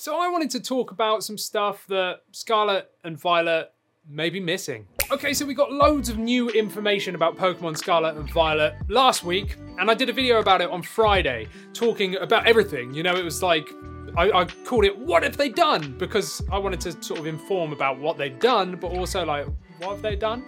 So I wanted to talk about some stuff that Scarlet and Violet may be missing. Okay, so we got loads of new information about Pokemon Scarlet and Violet last week, and I did a video about it on Friday, talking about everything. You know, it was like I, I, called it "What have they done?" because I wanted to sort of inform about what they've done, but also like what have they done?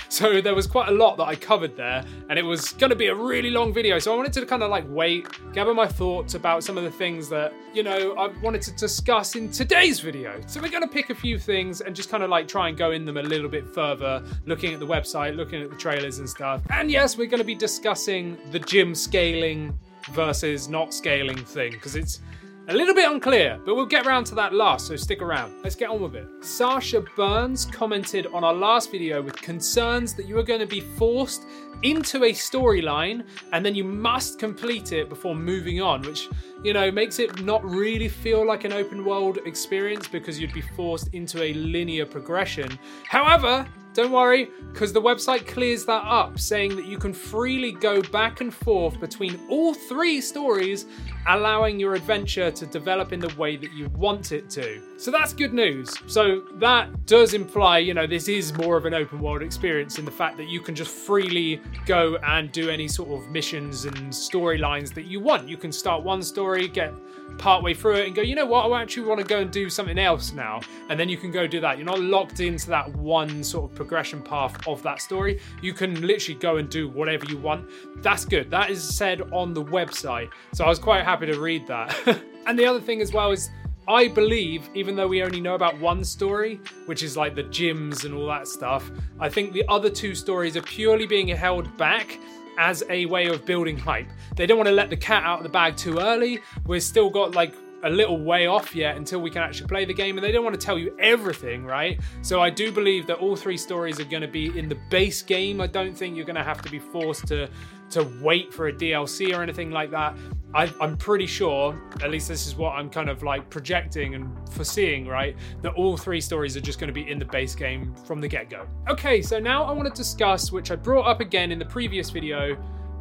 so there was quite a lot that I covered there, and it was going to be a really long video. So I wanted to kind of like wait, gather my thoughts about some of the things that, you know, I wanted to discuss in today's video. So we're going to pick a few things and just kind of like try and go in them a little bit further, looking at the website, looking at the trailers and stuff. And yes, we're going to be discussing the gym scaling versus not scaling thing because it's a little bit unclear, but we'll get around to that last, so stick around. Let's get on with it. Sasha Burns commented on our last video with concerns that you are going to be forced into a storyline and then you must complete it before moving on, which, you know, makes it not really feel like an open world experience because you'd be forced into a linear progression. However, don't worry, because the website clears that up, saying that you can freely go back and forth between all three stories, allowing your adventure to develop in the way that you want it to. So that's good news. So that does imply, you know, this is more of an open world experience in the fact that you can just freely go and do any sort of missions and storylines that you want. You can start one story, get partway through it and go, you know what, I actually want to go and do something else now. And then you can go do that. You're not locked into that one sort of progression path of that story. You can literally go and do whatever you want. That's good. That is said on the website. So I was quite happy to read that. and the other thing as well is I believe, even though we only know about one story, which is like the gyms and all that stuff, I think the other two stories are purely being held back as a way of building hype. They don't want to let the cat out of the bag too early. We've still got like a little way off yet until we can actually play the game, and they don't want to tell you everything, right? So I do believe that all three stories are going to be in the base game. I don't think you're going to have to be forced to to wait for a DLC or anything like that. I, am pretty sure, at least this is what I'm kind of like projecting and foreseeing, right? That all three stories are just going to be in the base game from the get go. Okay, so now I want to discuss, which I brought up again in the previous video,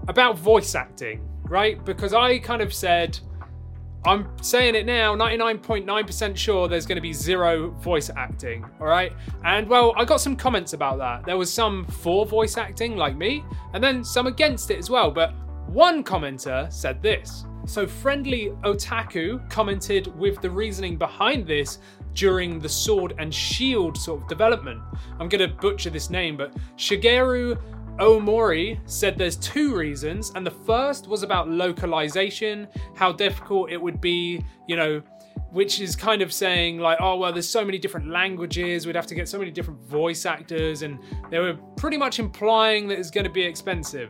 about voice acting, right? Because I kind of said, I'm saying it now, 99.9% sure there's going to be zero voice acting, all right? And well, I got some comments about that. There was some for voice acting, like me, and then some against it as well. But one commenter said this. So, Friendly Otaku commented with the reasoning behind this during the Sword and Shield sort of development. I'm going to butcher this name, but Shigeru Omori said there's two reasons, and the first was about localization, how difficult it would be, you know, which is kind of saying like, oh well, there's so many different languages, we'd have to get so many different voice actors, and they were pretty much implying that it's going to be expensive.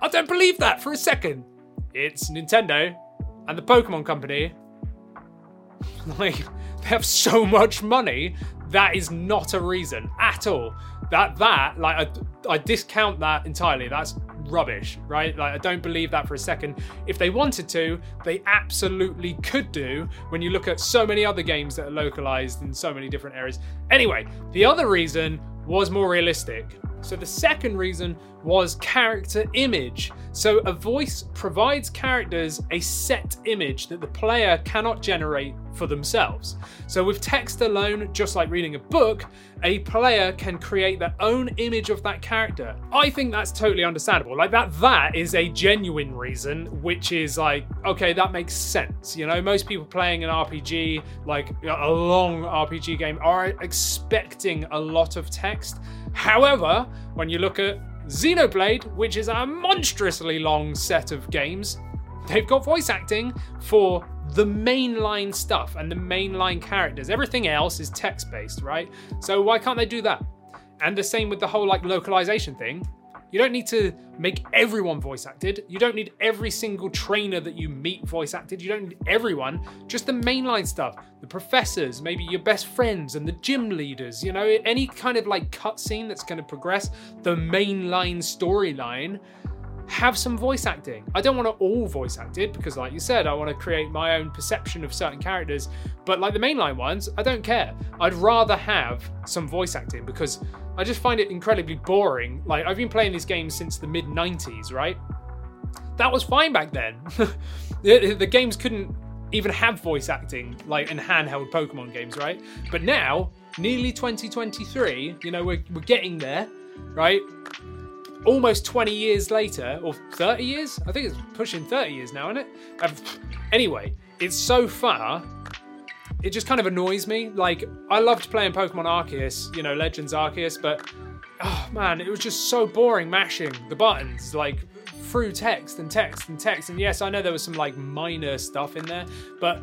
I don't believe that for a second. It's Nintendo and the Pokemon Company. Like, they have so much money. That is not a reason at all that that like I, I discount that entirely. That's rubbish, right? Like I don't believe that for a second. If they wanted to, they absolutely could do when you look at so many other games that are localized in so many different areas. Anyway, the other reason was more realistic. So the second reason was character image. So a voice provides characters a set image that the player cannot generate for themselves. So with text alone, just like reading a book, a player can create their own image of that character. I think that's totally understandable. Like that that is a genuine reason which is like okay, that makes sense. You know, most people playing an RPG, like a long RPG game are expecting a lot of text. However, when you look at Xenoblade, which is a monstrously long set of games, they've got voice acting for the mainline stuff and the mainline characters. Everything else is text based, right? So why can't they do that? And the same with the whole like localization thing. You don't need to make everyone voice acted. You don't need every single trainer that you meet voice acted. You don't need everyone, just the mainline stuff. The professors, maybe your best friends and the gym leaders, you know, any kind of like cutscene that's going to progress the mainline storyline have some voice acting. I don't want to all voice acted because, like you said, I want to create my own perception of certain characters. But like the mainline ones, I don't care. I'd rather have some voice acting because I just find it incredibly boring. Like, I've been playing these games since the mid 90s, right? That was fine back then. the, the games couldn't even have voice acting like in handheld Pokemon games, right? But now, nearly 2023, you know, we're, we're getting there, right? Almost 20 years later, or 30 years? I think it's pushing 30 years now, isn't it? Um, anyway, it's so far it just kind of annoys me. Like, I loved playing Pokemon Arceus, you know, Legends Arceus, but oh man, it was just so boring mashing the buttons, like through text and text and text. And yes, I know there was some like minor stuff in there, but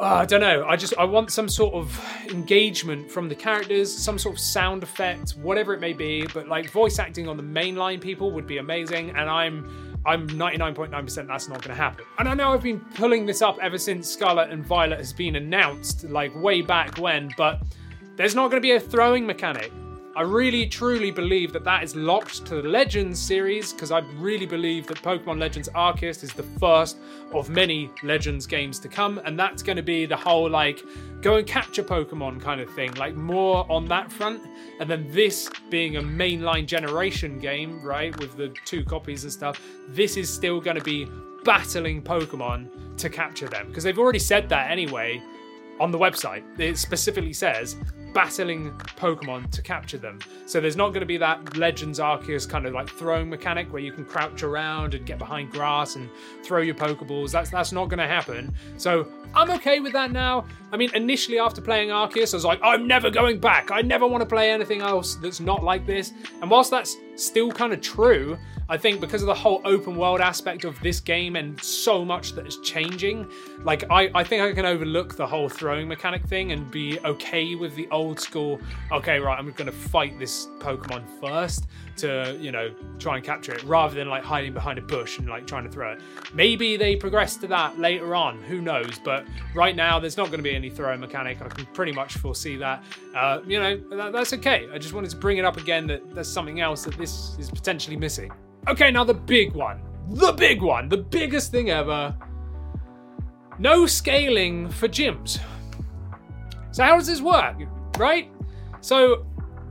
oh, I don't know. I just I want some sort of engagement from the characters, some sort of sound effect, whatever it may be. But like voice acting on the mainline people would be amazing, and I'm I'm 99.9% that's not going to happen. And I know I've been pulling this up ever since Scarlet and Violet has been announced, like way back when, but there's not going to be a throwing mechanic. I really truly believe that that is locked to the Legends series because I really believe that Pokemon Legends Arceus is the first of many Legends games to come, and that's going to be the whole like go and capture Pokemon kind of thing, like more on that front. And then this being a mainline generation game, right, with the two copies and stuff, this is still going to be battling Pokemon to capture them because they've already said that anyway on the website. It specifically says battling Pokemon to capture them. So there's not going to be that Legends Arceus kind of like throwing mechanic where you can crouch around and get behind grass and throw your Pokeballs. That's that's not going to happen. So I'm okay with that now. I mean, initially after playing Arceus, I was like, I'm never going back. I never want to play anything else that's not like this. And whilst that's still kind of true, I think because of the whole open world aspect of this game and so much that is changing, like I, I think I can overlook the whole throwing mechanic thing and be okay with the old school, okay, right, I'm gonna fight this Pokemon first to, you know, try and capture it, rather than like hiding behind a bush and like trying to throw it. Maybe they progress to that later on, who knows? But right now there's not gonna be any throwing mechanic. I can pretty much foresee that. Uh, you know, that, that's okay. I just wanted to bring it up again that there's something else that this is potentially missing. Okay, now the big one. The big one. The biggest thing ever. No scaling for gyms. So, how does this work? Right? So,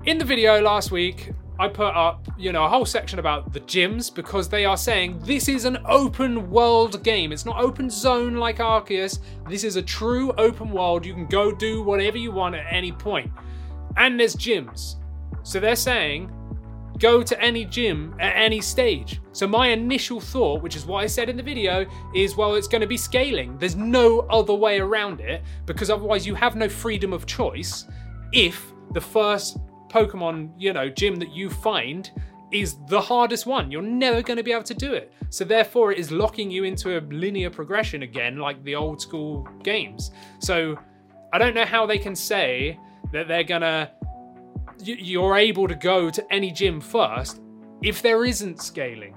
in the video last week, I put up, you know, a whole section about the gyms because they are saying this is an open world game. It's not open zone like Arceus. This is a true open world. You can go do whatever you want at any point. And there's gyms. So they're saying go to any gym at any stage. So my initial thought, which is what I said in the video, is well, it's going to be scaling. There's no other way around it because otherwise you have no freedom of choice if the first Pokemon, you know, gym that you find is the hardest one. You're never going to be able to do it. So therefore it is locking you into a linear progression again like the old school games. So I don't know how they can say that they're to you're able to go to any gym first if there isn't scaling.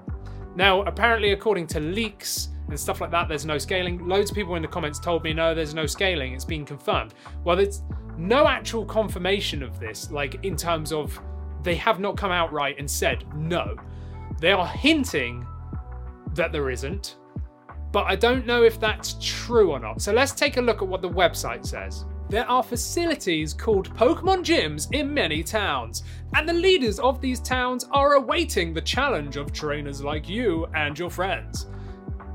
Now, apparently, according to leaks and stuff like that, there's no scaling. Loads of people in the comments told me, no, there's no scaling. It's been confirmed. Well, there's no actual confirmation of this, like in terms of they have not come out right and said no. They are hinting that there isn't, but I don't know if that's true or not. So let's take a look at what the website says. There are facilities called Pokemon gyms in many towns, and the leaders of these towns are awaiting the challenge of trainers like you and your friends.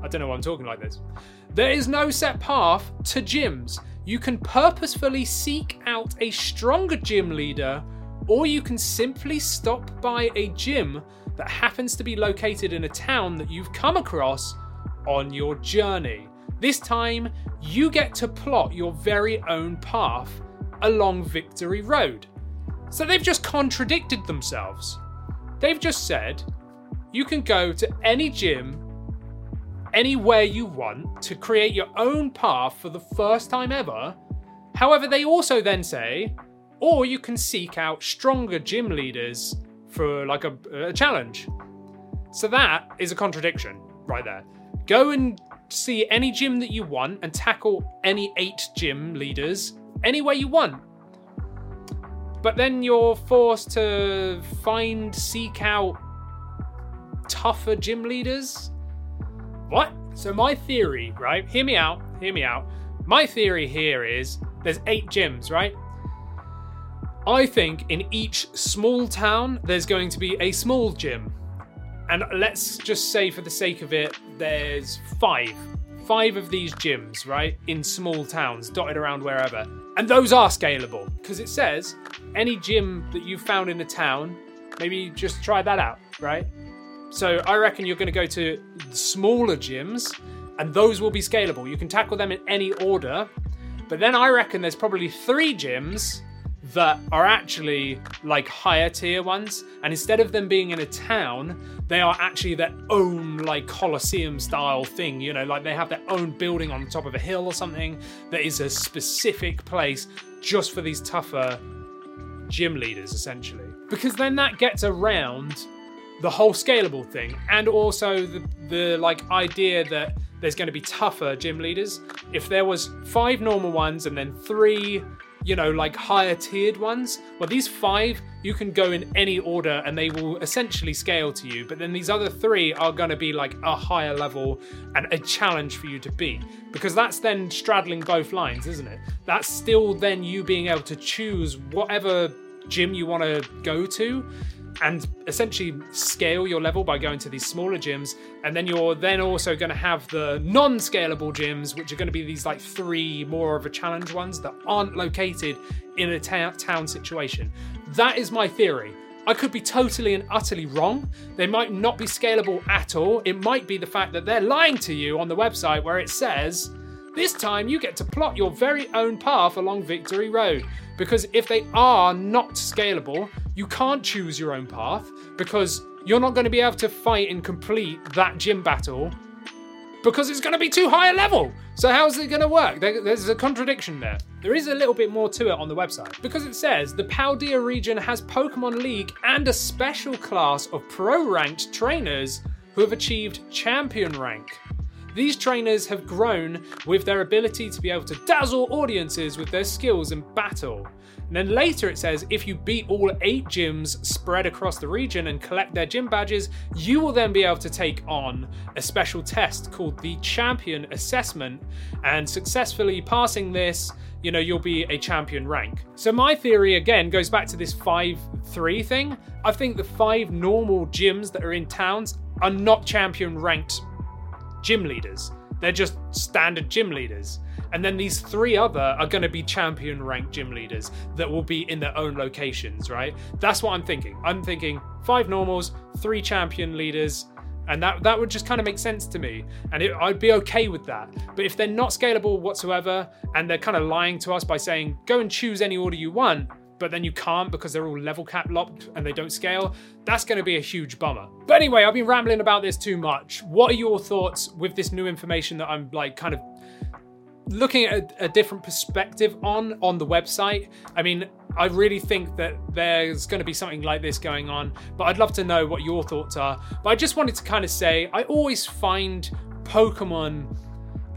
I don't know why I'm talking like this. There is no set path to gyms. You can purposefully seek out a stronger gym leader, or you can simply stop by a gym that happens to be located in a town that you've come across on your journey. This time, you get to plot your very own path along Victory Road. So they've just contradicted themselves. They've just said you can go to any gym anywhere you want to create your own path for the first time ever. However, they also then say, or you can seek out stronger gym leaders for like a, a challenge. So that is a contradiction right there. Go and see any gym that you want and tackle any eight gym leaders anywhere you want. But then you're forced to find, seek out tougher gym leaders? What? So, my theory, right? Hear me out, hear me out. My theory here is there's eight gyms, right? I think in each small town, there's going to be a small gym. And let's just say, for the sake of it, there's five five of these gyms, right, in small towns, dotted around wherever. And those are scalable because it says any gym that you found in a town, maybe just try that out, right? So I reckon you're going to go to smaller gyms and those will be scalable. You can tackle them in any order. But then I reckon there's probably three gyms that are actually like higher tier ones. And instead of them being in a town, they are actually their own like Colosseum style thing. You know, like they have their own building on the top of a hill or something that is a specific place just for these tougher gym leaders, essentially. Because then that gets around the whole scalable thing and also the, the like idea that there's going to be tougher gym leaders. If there was five normal ones and then three you know, like higher tiered ones. Well, these five, you can go in any order and they will essentially scale to you. But then these other three are going to be like a higher level and a challenge for you to beat. Because that's then straddling both lines, isn't it? That's still then you being able to choose whatever gym you want to go to and essentially scale your level by going to these smaller gyms and then you're then also going to have the non-scalable gyms which are going to be these like three more of a challenge ones that aren't located in a ta- town situation that is my theory I could be totally and utterly wrong. They might not be scalable at all. It might be the fact that they're lying to you on the website where it says, this time you get to plot your very own path along Victory Road. Because if they are not scalable, you can't choose your own path because you're not going to be able to fight and complete that gym battle because it's going to be too high a level. So how's it going to work? there's a contradiction there. There is a little bit more to it on the website because it says the Paldea region has Pokemon League and a special class of pro ranked trainers who have achieved champion rank. These trainers have grown with their ability to be able to dazzle audiences with their skills in battle. And then later it says if you beat all eight gyms spread across the region and collect their gym badges, you will then be able to take on a special test called the Champion Assessment. And successfully passing this, you know, you'll be a champion rank. So my theory again goes back to this 5-3 thing. I think the five normal gyms that are in towns are not champion ranked gym leaders. They're just standard gym leaders. And then these three other are going to be champion ranked gym leaders that will be in their own locations, right? That's what I'm thinking. I'm thinking five normals, three champion leaders, and that that would just kind of make sense to me and it, i'd be okay with that but if they're not scalable whatsoever and they're kind of lying to us by saying go and choose any order you want but then you can't because they're all level cap locked and they don't scale, that's going to be a huge bummer. But anyway, I've been rambling about this too much. What are your thoughts with this new information that I'm like kind of looking at a, a different perspective on on the website? I mean, I really think that there's going to be something like this going on, but I'd love to know what your thoughts are. But I just wanted to kind of say I always find Pokemon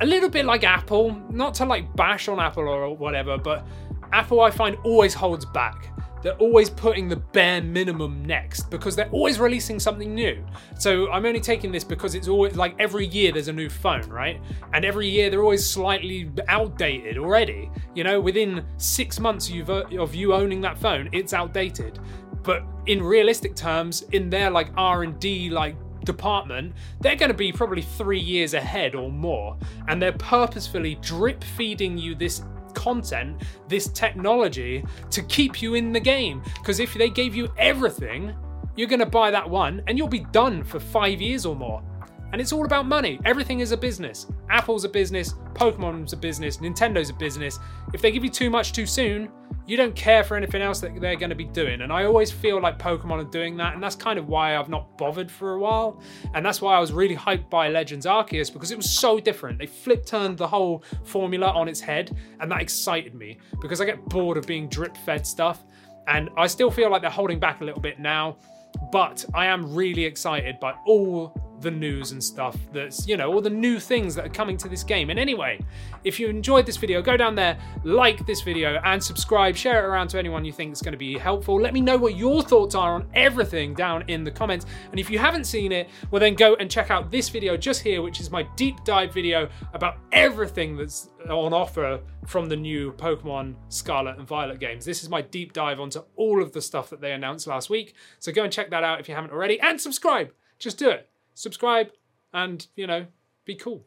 a little bit like Apple, not to like bash on Apple or whatever, but Apple, I find, always holds back. They're always putting the bare minimum next because they're always releasing something new. So I'm only taking this because it's always like every year there's a new phone, right? And every year they're always slightly outdated already. You know, within six months uh, of you owning that phone, it's outdated. But in realistic terms, in their like R&D like department, they're going to be probably three years ahead or more. And they're purposefully drip feeding you this content, this technology to keep you in the game. Because if they gave you everything, you're going to buy that one and you'll be done for five years or more. And it's all about money. Everything is a business. Apple's a business, Pokemon's a business, Nintendo's a business. If they give you too much too soon, you don't care for anything else that they're going to be doing. And I always feel like Pokemon are doing that. And that's kind of why I've not bothered for a while. And that's why I was really hyped by Legends Arceus because it was so different. They flip turned the whole formula on its head. And that excited me because I get bored of being drip fed stuff. And I still feel like they're holding back a little bit now. But I am really excited by all the news and stuff that's, you know, all the new things that are coming to this game. And anyway, if you enjoyed this video, go down there, like this video, and subscribe. Share it around to anyone you think is going to be helpful. Let me know what your thoughts are on everything down in the comments. And if you haven't seen it, well, then go and check out this video just here, which is my deep dive video about everything that's on offer from the new Pokemon Scarlet and Violet games. This is my deep dive onto all of the stuff that they announced last week. So go and check that out if you haven't already and subscribe. Just do it subscribe, and, you know, be cool.